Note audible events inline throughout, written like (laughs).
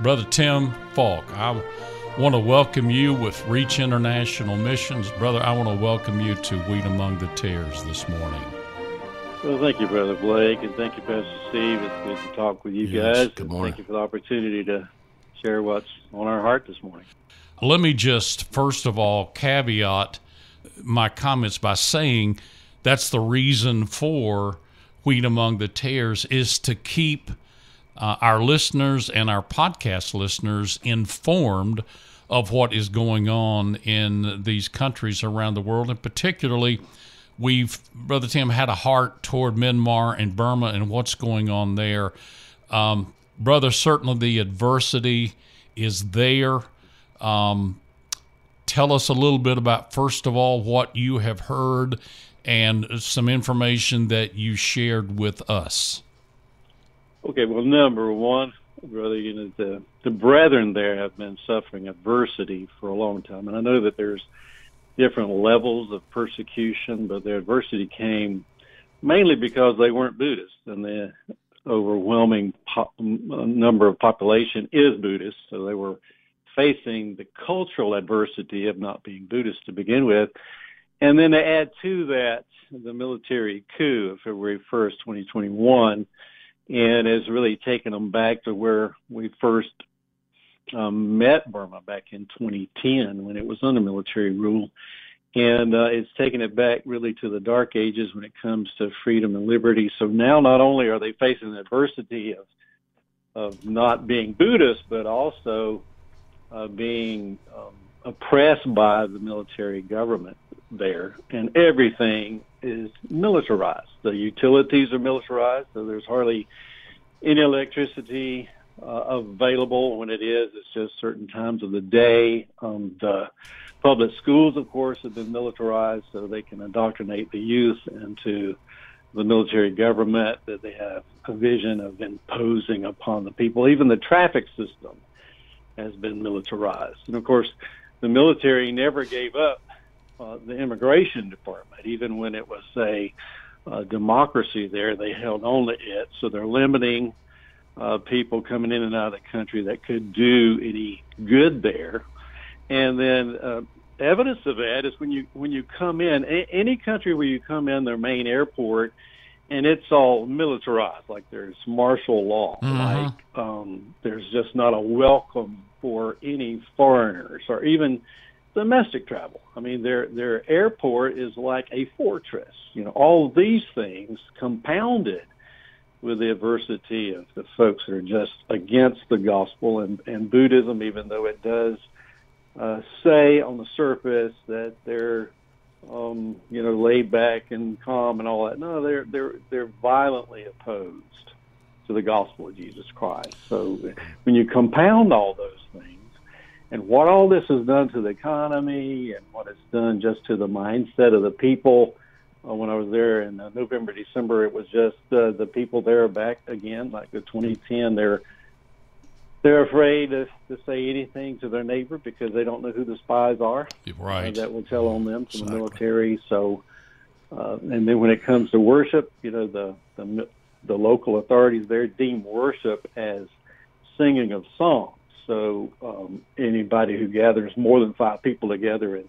Brother Tim Faulk. I want to welcome you with Reach International Missions. Brother, I want to welcome you to Wheat Among the Tares this morning. Well, thank you, Brother Blake, and thank you, Pastor Steve. It's good to talk with you yes, guys. Good morning. Thank you for the opportunity to share what's on our heart this morning. Let me just, first of all, caveat my comments by saying that's the reason for Wheat Among the Tares is to keep – uh, our listeners and our podcast listeners informed of what is going on in these countries around the world, and particularly. We've, Brother Tim, had a heart toward Myanmar and Burma and what's going on there. Um, brother, certainly the adversity is there. Um, tell us a little bit about, first of all, what you have heard and some information that you shared with us. Okay, well, number one, brother, you know the the brethren there have been suffering adversity for a long time, and I know that there's different levels of persecution, but their adversity came mainly because they weren't Buddhists, and the overwhelming po- number of population is Buddhist, so they were facing the cultural adversity of not being Buddhist to begin with. And then to add to that, the military coup of February 1st, 2021, and has really taken them back to where we first um, met Burma back in 2010 when it was under military rule. And uh, it's taken it back really to the dark ages when it comes to freedom and liberty. So now not only are they facing the adversity of of not being Buddhist, but also uh, being um, oppressed by the military government there, and everything is militarized. The utilities are militarized, so there's hardly any electricity uh, available. When it is, it's just certain times of the day. Um, the public schools, of course, have been militarized, so they can indoctrinate the youth into the military government that they have a vision of imposing upon the people. Even the traffic system has been militarized, and of course, the military never gave up uh, the immigration department, even when it was a, a democracy there. They held on to it, so they're limiting uh, people coming in and out of the country that could do any good there. And then uh, evidence of that is when you when you come in a- any country where you come in their main airport and it's all militarized like there's martial law mm-hmm. like um there's just not a welcome for any foreigners or even domestic travel. I mean, their their airport is like a fortress. You know, all these things compounded with the adversity of the folks that are just against the gospel and, and Buddhism, even though it does uh, say on the surface that they're um, you know laid back and calm and all that. No, they're they're they're violently opposed to the gospel of Jesus Christ. So when you compound all those things and what all this has done to the economy and what it's done just to the mindset of the people. Uh, when I was there in uh, November, December, it was just uh, the people there are back again, like the 2010. They're they're afraid to, to say anything to their neighbor because they don't know who the spies are. Right. That will tell on them from exactly. the military. So, uh, and then when it comes to worship, you know, the the the local authorities there deem worship as singing of songs. So um, anybody who gathers more than five people together and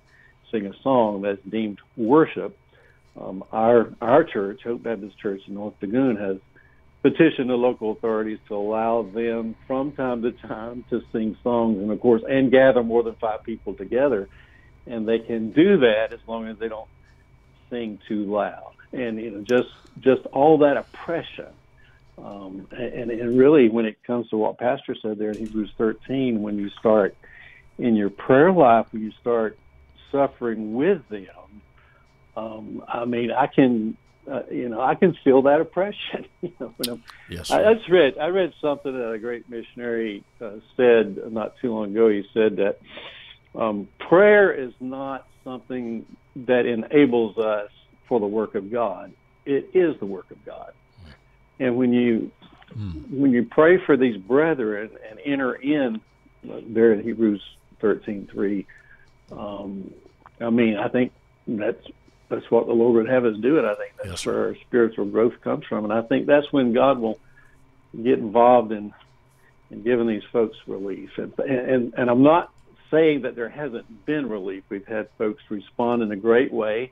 sing a song that's deemed worship. Um, our our church, Hope Baptist Church in North Lagoon, has petitioned the local authorities to allow them from time to time to sing songs and of course and gather more than five people together and they can do that as long as they don't sing too loud and you know just just all that oppression um, and, and really, when it comes to what Pastor said there in Hebrews 13, when you start in your prayer life, when you start suffering with them, um, I mean, I can, uh, you know, I can feel that oppression. (laughs) you know, when I'm, yes, I, I just read, I read something that a great missionary uh, said not too long ago. He said that um, prayer is not something that enables us for the work of God. It is the work of God. And when you mm. when you pray for these brethren and enter in there in Hebrews thirteen three, um, I mean, I think that's that's what the Lord would have us do, and I think that's yes, where our spiritual growth comes from. And I think that's when God will get involved in in giving these folks relief. And and and I'm not saying that there hasn't been relief. We've had folks respond in a great way.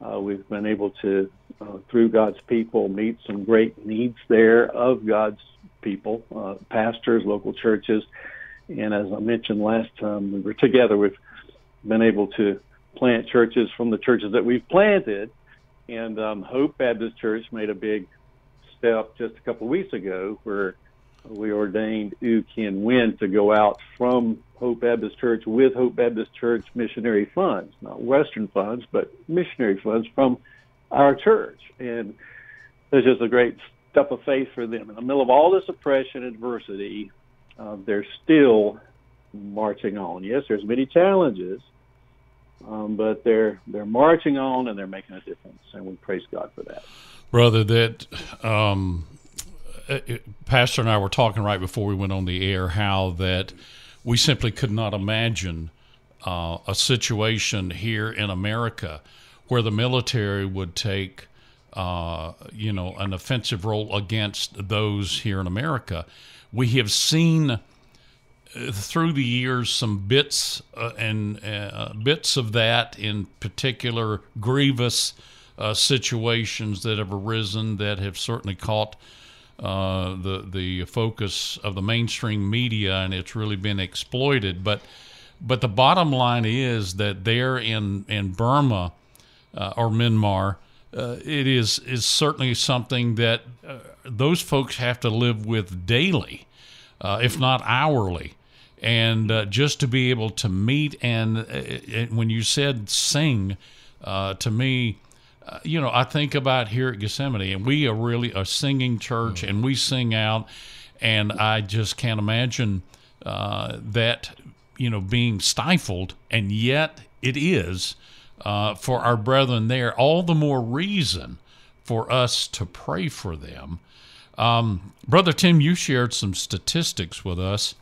Uh, we've been able to, uh, through God's people, meet some great needs there of God's people, uh, pastors, local churches. And as I mentioned last time we were together, we've been able to plant churches from the churches that we've planted. And um, Hope Baptist Church made a big step just a couple of weeks ago where we ordained U Ken Win to go out from Hope Baptist Church with Hope Baptist Church missionary funds, not Western funds, but missionary funds from our church. And it's just a great step of faith for them. In the middle of all this oppression and adversity, uh, they're still marching on. Yes, there's many challenges, um, but they're they're marching on and they're making a difference, and we praise God for that. Brother, that um, Pastor and I were talking right before we went on the air how that we simply could not imagine uh, a situation here in America where the military would take, uh, you know, an offensive role against those here in America. We have seen uh, through the years some bits uh, and uh, bits of that in particular grievous situations that have arisen that have certainly caught uh, the the focus of the mainstream media, and it's really been exploited. But but the bottom line is that there in in Burma uh, or Myanmar, uh, it is is certainly something that uh, those folks have to live with daily, uh, if not hourly. And just to be able to meet and when you said sing, to me, uh, you know, I think about here at Gethsemane, and we are really a singing church, and we sing out, and I just can't imagine uh, that, you know, being stifled, and yet it is uh, for our brethren there. All the more reason for us to pray for them. Um, Brother Tim, you shared some statistics with us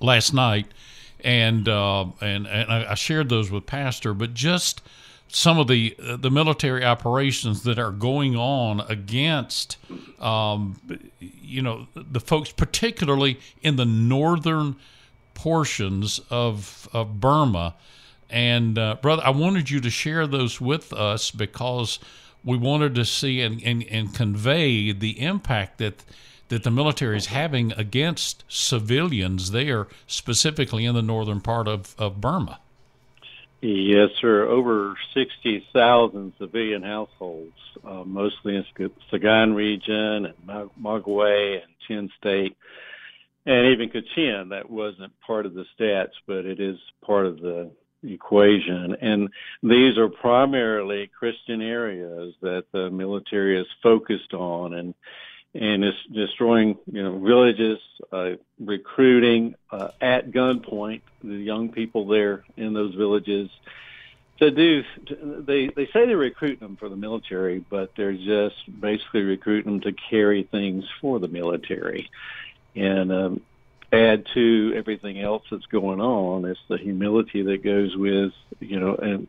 last night, and uh, and and I shared those with Pastor, but just some of the the military operations that are going on against um, you know the folks particularly in the northern portions of of Burma and uh, brother I wanted you to share those with us because we wanted to see and, and, and convey the impact that that the military is having against civilians there specifically in the northern part of, of Burma. Yes, sir. Over 60,000 civilian households, uh, mostly in Sagaing region and Magway and Chin State, and even Kachin. That wasn't part of the stats, but it is part of the equation. And these are primarily Christian areas that the military is focused on. And and it's destroying you know villages, uh, recruiting uh, at gunpoint the young people there in those villages to do. They they say they're recruiting them for the military, but they're just basically recruiting them to carry things for the military, and um, add to everything else that's going on. It's the humility that goes with you know and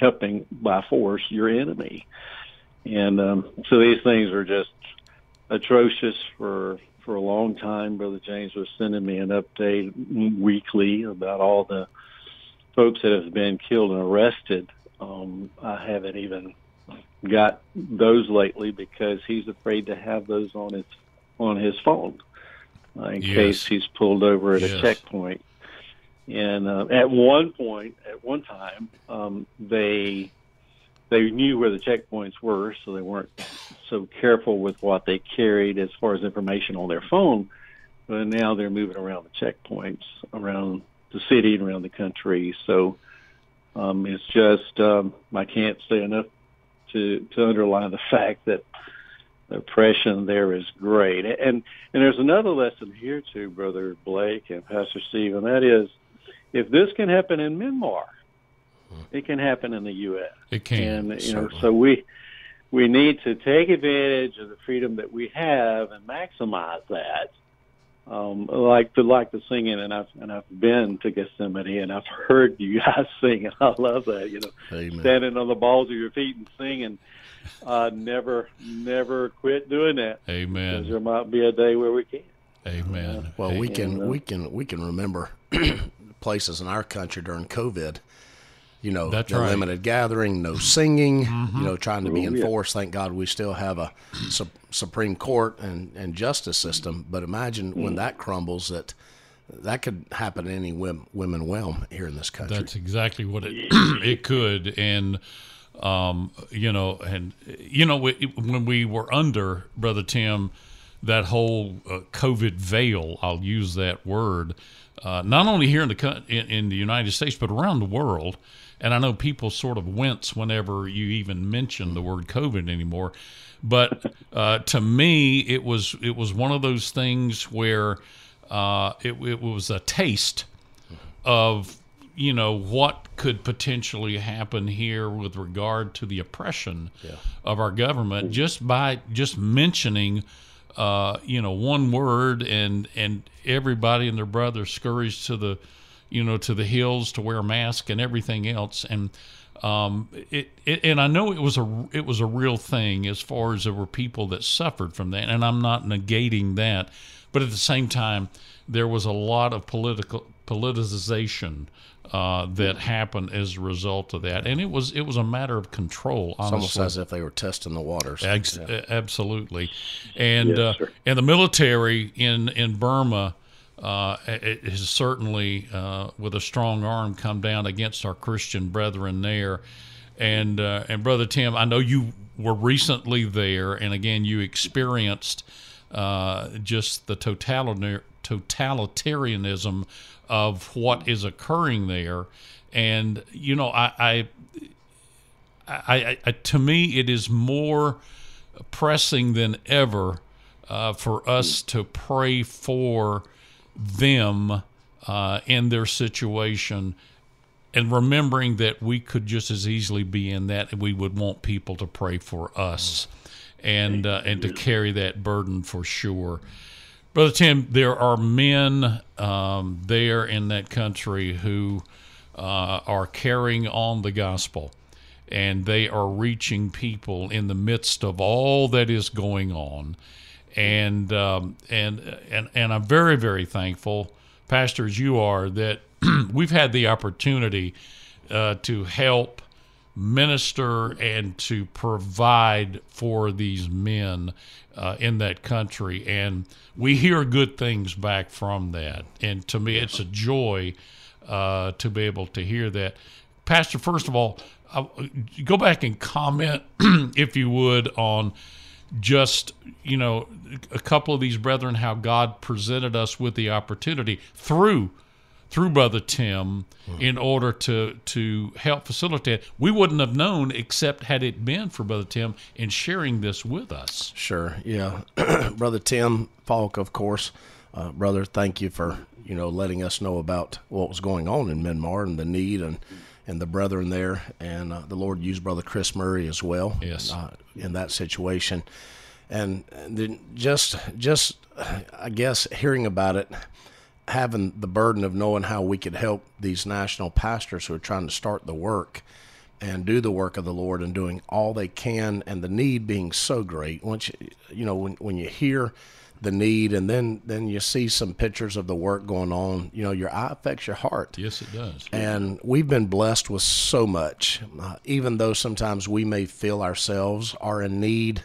helping by force your enemy, and um, so these things are just atrocious for for a long time. Brother James was sending me an update weekly about all the folks that have been killed and arrested. Um, I haven't even got those lately because he's afraid to have those on his on his phone uh, in yes. case he's pulled over at yes. a checkpoint. And uh, at one point, at one time, um, they they knew where the checkpoints were, so they weren't so careful with what they carried as far as information on their phone. But now they're moving around the checkpoints around the city and around the country. So um, it's just um, I can't say enough to to underline the fact that the oppression there is great. And and there's another lesson here too, brother Blake and Pastor Steve, and that is if this can happen in Myanmar, it can happen in the U.S. It can. And you know, so we we need to take advantage of the freedom that we have and maximize that. Um, like the like the singing, and I've and I've been to Gethsemane, and I've heard you (laughs) guys sing, and I love that. You know, Amen. standing on the balls of your feet and singing. Uh, never, never quit doing that. Amen. Because there might be a day where we can. Amen. Well, we can uh, we can we can remember (clears throat) places in our country during COVID. You know, That's the right. limited gathering, no singing. Mm-hmm. You know, trying to be Oh, yeah. enforced. Thank God we still have a su- Supreme Court and, and justice system. But imagine Mm. when that crumbles, that that could happen to any women, women realm here in this country. That's exactly what it (clears throat) it could, and um, you know, and you know, when we were under brother Tim, that whole uh, COVID veil, I'll use that word, uh, not only here in the in, in the United States but around the world. And I know people sort of wince whenever you even mention the word COVID anymore. But uh, to me, it was it was one of those things where uh, it, it was a taste of you know what could potentially happen here with regard to the oppression of our government just by just mentioning uh, you know one word and and everybody and their brother scurries to the you know to the hills to wear a mask and everything else. And um, it, it and I know it was a it was a real thing as far as there were people that suffered from that. And I'm not negating that. But at the same time there was a lot of political politicization uh, that happened as a result of that. And it was it was a matter of control It's almost as if they were testing the waters. Ex- a- Absolutely, and Yes, uh, and the military in in Burma uh, it has certainly, uh, with a strong arm, come down against our Christian brethren there. And uh, and brother Tim, I know you were recently there, and again you experienced uh, just the totalitar- totalitarianism of what is occurring there. And you know, I, I I, I, to me, it is more pressing than ever uh, for us to pray for them uh, in their situation and remembering that we could just as easily be in that and we would want people to pray for us and uh, and to carry that burden for sure. Brother tim there are men um, there in that country who uh, are carrying on the gospel and they are reaching people in the midst of all that is going on and um, and and and I'm very very thankful, Pastor, as you are, that (clears throat) we've had the opportunity uh, to help minister and to provide for these men uh, in that country, and we hear good things back from that. And to me, it's a joy uh, to be able to hear that. Pastor, first of all, I, go back and comment, (clears throat) if you would, on just you know a couple of these brethren how god presented us with the opportunity through through brother tim in order to to help facilitate. We wouldn't have known except had it been for brother tim in sharing this with us. Sure, yeah, (clears throat) brother Tim Faulk, of course, uh, brother. Thank you for you know letting us know about what was going on in Myanmar and the need and and the brethren there, and uh, the Lord used brother Chris Murray as well. Yes. uh, in that situation, and, then just just I guess hearing about it, having the burden of knowing how we could help these national pastors who are trying to start the work and do the work of the Lord and doing all they can and the need being so great. Once you, you know when when you hear the need and then then you see some pictures of the work going on, you know your eye affects your heart. yes it does And we've been blessed with so much, uh, even though sometimes we may feel ourselves are in need.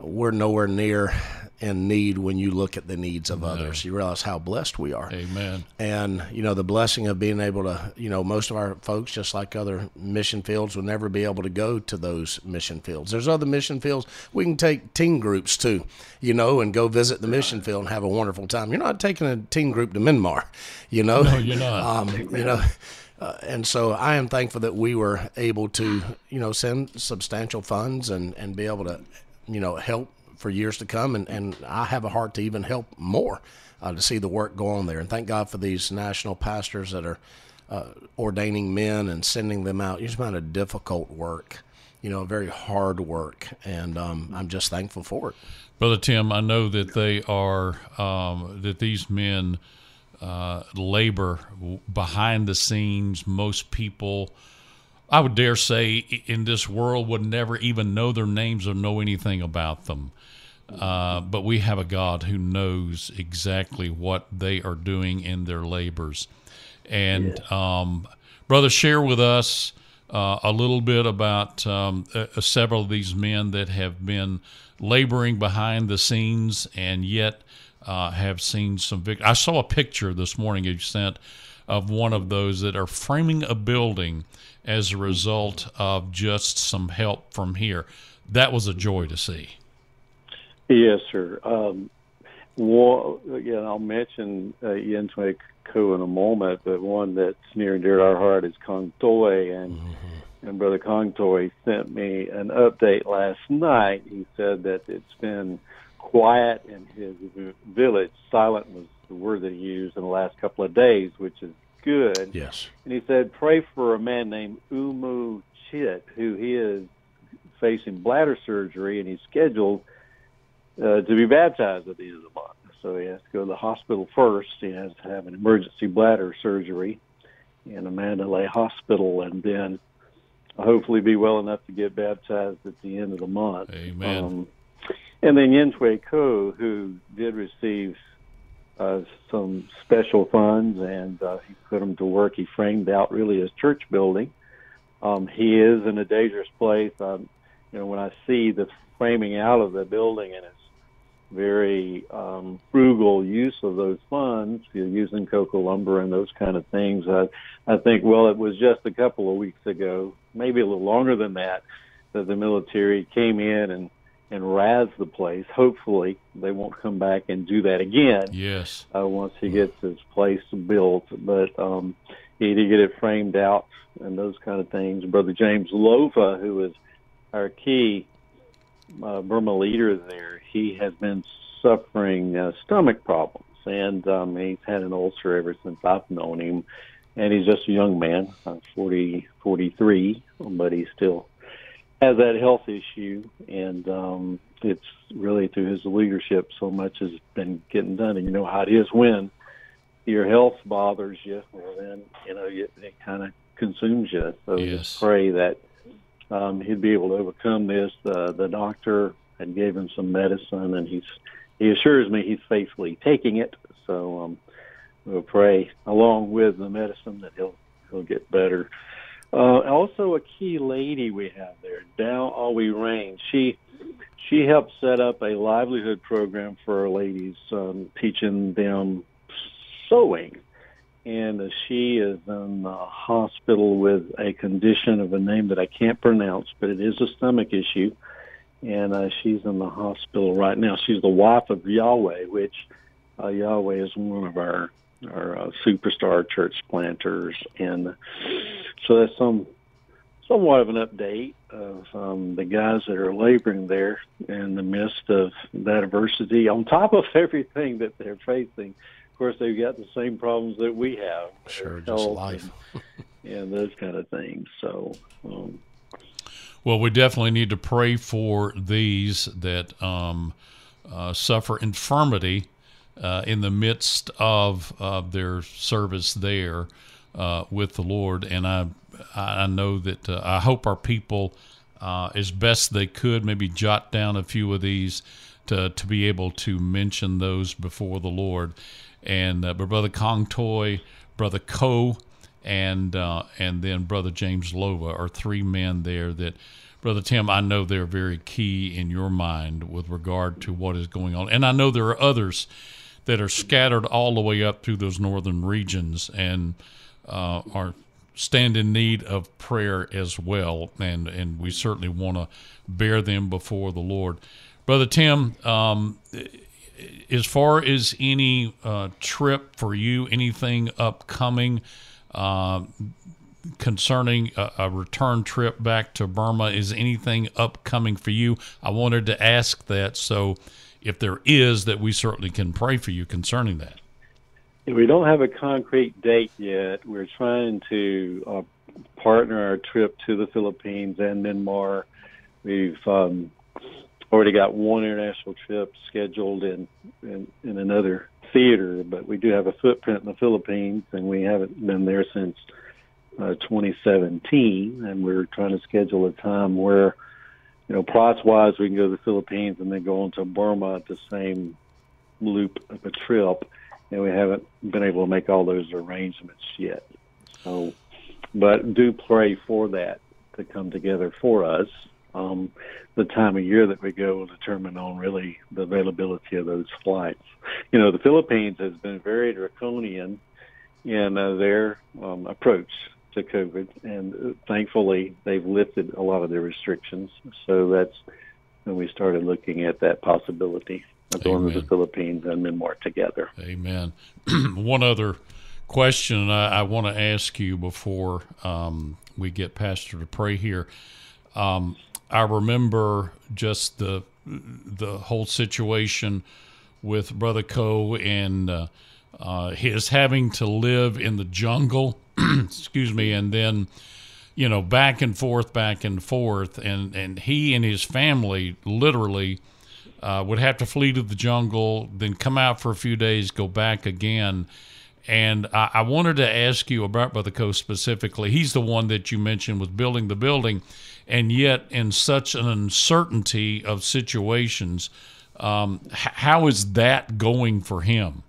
We're nowhere near in need when you look at the needs of others. You realize how blessed we are. Amen. And you know the blessing of being able to you know most of our folks just like other mission fields will never be able to go to those mission fields. There's other mission fields. We can take teen groups to you know and go visit the mission field and have a wonderful time. You're not taking a teen group to Myanmar (laughs) you know? No you're not. Um, you know uh, and so I am thankful that we were able to, you know, send substantial funds and, and be able to, you know, help for years to come, and, and I have a heart to even help more uh, to see the work go on there. And thank God for these national pastors that are uh, ordaining men and sending them out. It's been a difficult work, you know, very hard work, and um, I'm just thankful for it. Brother Tim, I know that they are um, that these men uh, labor behind the scenes. Most people, I would dare say, in this world would never even know their names or know anything about them. Uh, but we have a God who knows exactly what they are doing in their labors. And, um, brother, share with us uh, a little bit about um, uh, several of these men that have been laboring behind the scenes and yet uh, have seen some victory. I saw a picture this morning you sent of one of those that are framing a building as a result of just some help from here. That was a joy to see. Yes, sir. Um, well, again, I'll mention uh, Yen Ko in a moment, but one that's near and dear to our heart is Kong Toy, and mm-hmm. and Brother Kong Toy sent me an update last night. He said that it's been quiet in his village. Silent was the word that he used in the last couple of days, which is good. Yes. And he said, pray for a man named Umu Chit, who he is facing bladder surgery, and he's scheduled uh, to be baptized at the end of the month. So he has to go to the hospital first. He has to have an emergency bladder surgery in a Mandalay hospital, and then hopefully be well enough to get baptized at the end of the month. Amen. Um, and then Yin Shui Ko, who did receive uh, some special funds, and uh, he put them to work. He framed out really his church building. Um, he is in a dangerous place. Um, you know, when I see the framing out of the building and its very um, frugal use of those funds, you know, using coco lumber and those kind of things, I, I think, well, it was just a couple of weeks ago, maybe a little longer than that, that the military came in and and razz the place. Hopefully, they won't come back and do that again. Yes. Uh, once he gets his place built, but um, he to get it framed out and those kind of things. Brother James Lova, who is our key uh, Burma leader there, he has been suffering uh, stomach problems, and um, he's had an ulcer ever since I've known him. And he's just a young man, uh, 40, 43, but he's still has that health issue, and um, it's really through his leadership so much has been getting done. And you know how it is when your health bothers you, well then you know it, it kind of consumes you. So yes. just pray that um, he'd be able to overcome this. Uh, the doctor had gave him some medicine, and he's he assures me he's faithfully taking it. So um, we'll pray along with the medicine that he'll he'll get better. Uh, also, a key lady we have there, Dow Awi Rain. She she helped set up a livelihood program for our ladies, um, teaching them sewing. And uh, she is in the hospital with a condition of a name that I can't pronounce, but it is a stomach issue. And uh, she's in the hospital right now. She's the wife of Yahweh, which uh, Yahweh is one of our our uh, superstar church planters, and so that's some somewhat of an update of um, the guys that are laboring there in the midst of that adversity. On top of (laughs) everything that they're facing, of course, they've got the same problems that we have. Sure, just life. (laughs) and, and those kind of things. So. Um, well, we definitely need to pray for these that um, uh, suffer infirmity uh, in the midst of, of their service there uh, with the Lord. And I, I know that uh, I hope our people, uh, as best they could, maybe jot down a few of these to, to be able to mention those before the Lord. And uh, but Brother Kong Toy, Brother Ko, and uh, and then Brother James Lova are three men there that. Brother Tim, I know they're very key in your mind with regard to what is going on. And I know there are others that are scattered all the way up through those northern regions and uh, are stand in need of prayer as well. And, and we certainly want to bear them before the Lord. Brother Tim, um, as far as any uh, trip for you, anything upcoming, uh, concerning a, a, return trip back to Burma? Is anything upcoming for you? I wanted to ask that. So, if there is, that we certainly can pray for you concerning that. We don't have a concrete date yet. We're trying to uh, partner our trip to the Philippines and Myanmar. We've um, already got one international trip scheduled in, in in another theater, but we do have a footprint in the Philippines, and we haven't been there since uh, 2017. And we're trying to schedule a time where, you know, price wise, we can go to the Philippines and then go on to Burma at the same loop of a trip. And we haven't been able to make all those arrangements yet. So, but do pray for that to come together for us. Um, the time of year that we go will determine on really the availability of those flights. You know, the Philippines has been very draconian in uh, their um, approach to COVID, and uh, thankfully they've lifted a lot of their restrictions. So that's when we started looking at that possibility of going to the Philippines and Myanmar together. Amen. (clears throat) One other question I, I want to ask you before um, we get Pastor to pray here. Um, I remember just the the whole situation with Brother Coe and uh, uh, his having to live in the jungle. (clears throat) excuse me, and then you know back and forth, back and forth, and and he and his family literally. Uh, would have to flee to the jungle, then come out for a few days, go back again. And I, I wanted to ask you about Brother Coe specifically. He's the one that you mentioned was building the building and yet in such an uncertainty of situations. Um, how is that going for him?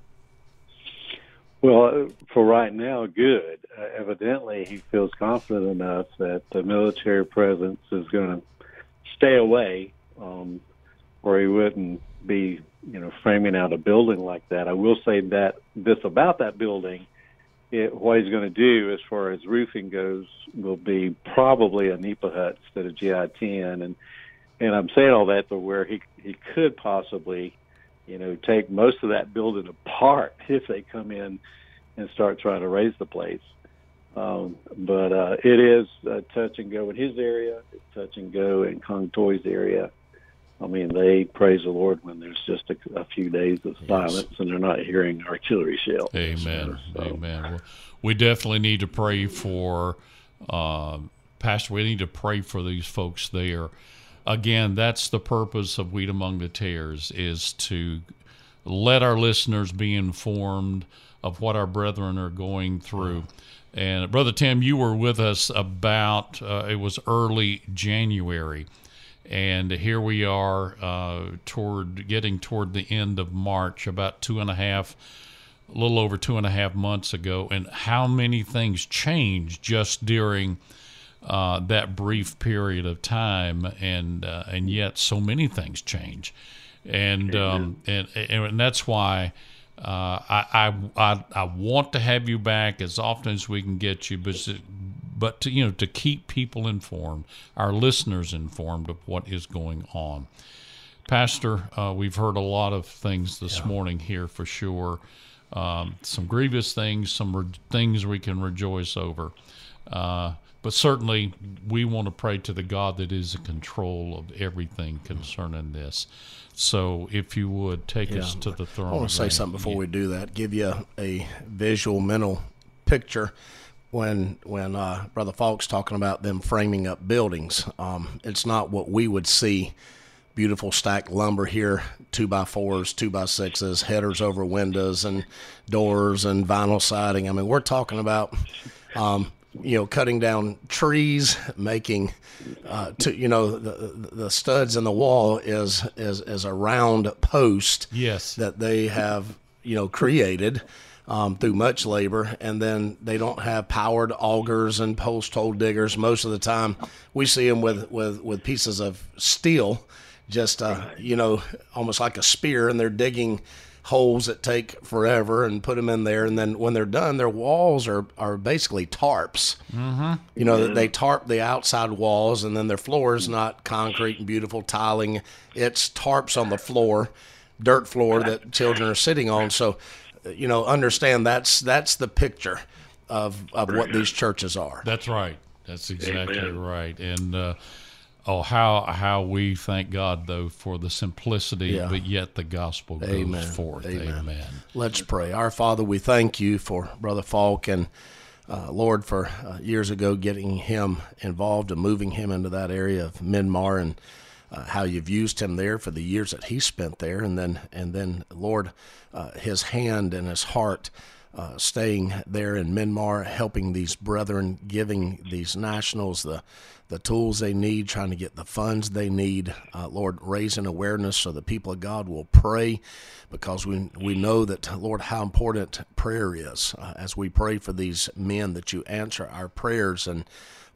Well, for right now, good. Uh, evidently, he feels confident enough that the military presence is going to stay away, um, or he wouldn't be, you know, framing out a building like that. I will say that this about that building it, what he's going to do as far as roofing goes will be probably a nipa hut instead of GI10. And and I'm saying all that to where he he could possibly, you know, take most of that building apart (laughs) if they come in and start trying to raze the place. Um, but uh, it is touch and go in his area, it's touch and go in Kong Toy's area. I mean, they praise the Lord when there's just a, a few days of silence yes. and they're not hearing artillery shells. Amen. So. Amen. Well, we definitely need to pray for, uh, Pastor, we need to pray for these folks there. Again, that's the purpose of Wheat Among the Tares is to let our listeners be informed of what our brethren are going through. And Brother Tim, you were with us about, uh, it was early January and here we are uh, toward getting toward the end of March, about two and a half, a little over two and a half months ago, and how many things changed just during uh, that brief period of time, and uh, and yet so many things change, and um, and, and that's why. Uh, I, I I want to have you back as often as we can get you, but but to, you know to keep people informed, our listeners informed of what is going on. Pastor, uh, we've heard a lot of things this yeah. morning here for sure. Um, some grievous things, some re- things we can rejoice over. Uh, but certainly, we want to pray to the God that is in control of everything concerning this. So, if you would take yeah. us to the throne. I want to say something before yeah. we do that. Give you a visual, mental picture when when uh, Brother Faulk's talking about them framing up buildings. Um, it's not what we would see. Beautiful stacked lumber here, two by fours, two by sixes, headers over windows and doors and vinyl siding. I mean, we're talking about, um, you know, cutting down trees, making, uh, to you know, the the studs in the wall is is is a round post. Yes, that they have you know created um, through much labor, and then they don't have powered augers and post hole diggers. Most of the time, we see them with with with pieces of steel, just uh, you know, almost like a spear, and they're digging holes that take forever and put them in there and then when they're done their walls are, are basically tarps mm-hmm. you know yeah. they tarp the outside walls and then their floor is not concrete and beautiful tiling it's tarps on the floor dirt floor that children are sitting on so you know, understand that's that's the picture of, of what these churches are. That's right. That's exactly Amen. right. And uh, oh, how how we thank God though for the simplicity, yeah. but yet the gospel goes Amen. forth. Amen. Amen. Let's pray. Our Father, we thank you for Brother Faulk and. Uh, Lord, for uh, years ago, getting him involved and moving him into that area of Myanmar, and uh, how you've used him there for the years that he spent there, and then and then Lord, uh, his hand and his heart uh, staying there in Myanmar, helping these brethren, giving these nationals the the tools they need, trying to get the funds they need. Uh, Lord, raising awareness so the people of God will pray, because we we know that Lord how important prayer is. Uh, as we pray for these men, that you answer our prayers and.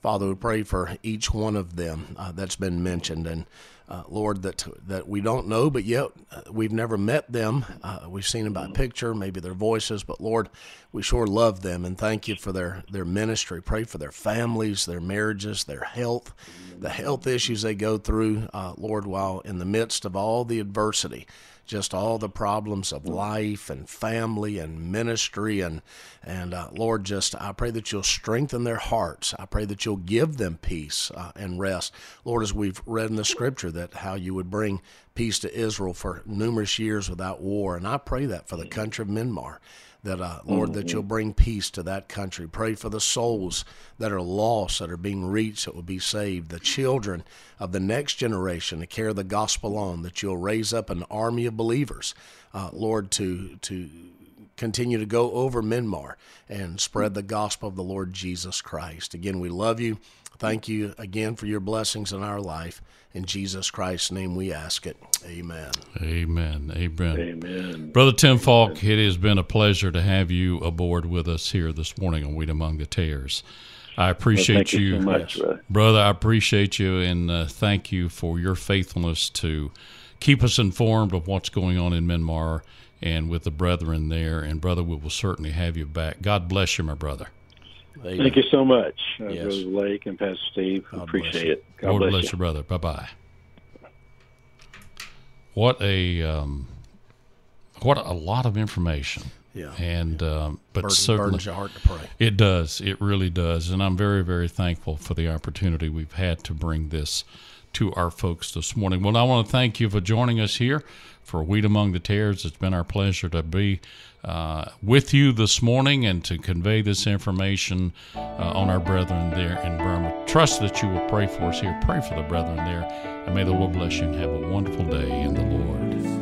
Father, we pray for each one of them uh, that's been mentioned, and uh, Lord, that that we don't know, but yet uh, we've never met them. Uh, we've seen them by picture, maybe their voices, but Lord, we sure love them and thank you for their their ministry. Pray for their families, their marriages, their health, the health issues they go through, uh, Lord, while in the midst of all the adversity just all the problems of life and family and ministry and and uh, Lord, just I pray that you'll strengthen their hearts. I pray that you'll give them peace uh, and rest, Lord, as we've read in the Scripture that how you would bring peace to Israel for numerous years without war, and I pray that for the country of Myanmar that uh, Lord, that you'll bring peace to that country. Pray for the souls that are lost, that are being reached, that will be saved. The children of the next generation to carry the gospel on. That you'll raise up an army of believers, uh, Lord, to to continue to go over Myanmar and spread the gospel of the Lord Jesus Christ. Again, we love you. Thank you again for your blessings in our life. In Jesus Christ's name we ask it. Amen. Amen. Amen. Amen. Brother Tim Faulk, it has been a pleasure to have you aboard with us here this morning on Wheat Among the Tares. I appreciate well, you, you so much, brother. brother. I appreciate you and uh, thank you for your faithfulness to keep us informed of what's going on in Myanmar and with the brethren there. And brother, we will certainly have you back. God bless you, my brother. Amen. Thank you so much, uh, yes. Brother Blake and Pastor Steve. God Appreciate it. God Lord bless, bless you. brother. Bye bye. What a um, what a lot of information. Yeah. And um, but Burden, certainly your heart to pray. It does. It really does. And I'm very very thankful for the opportunity we've had to bring this to our folks this morning. Well, I want to thank you for joining us here for Wheat Among the Tares. It's been our pleasure to be uh, with you this morning and to convey this information uh, on our brethren there in Burma. Trust that you will pray for us here. Pray for the brethren there. And may the Lord bless you and have a wonderful day in the Lord.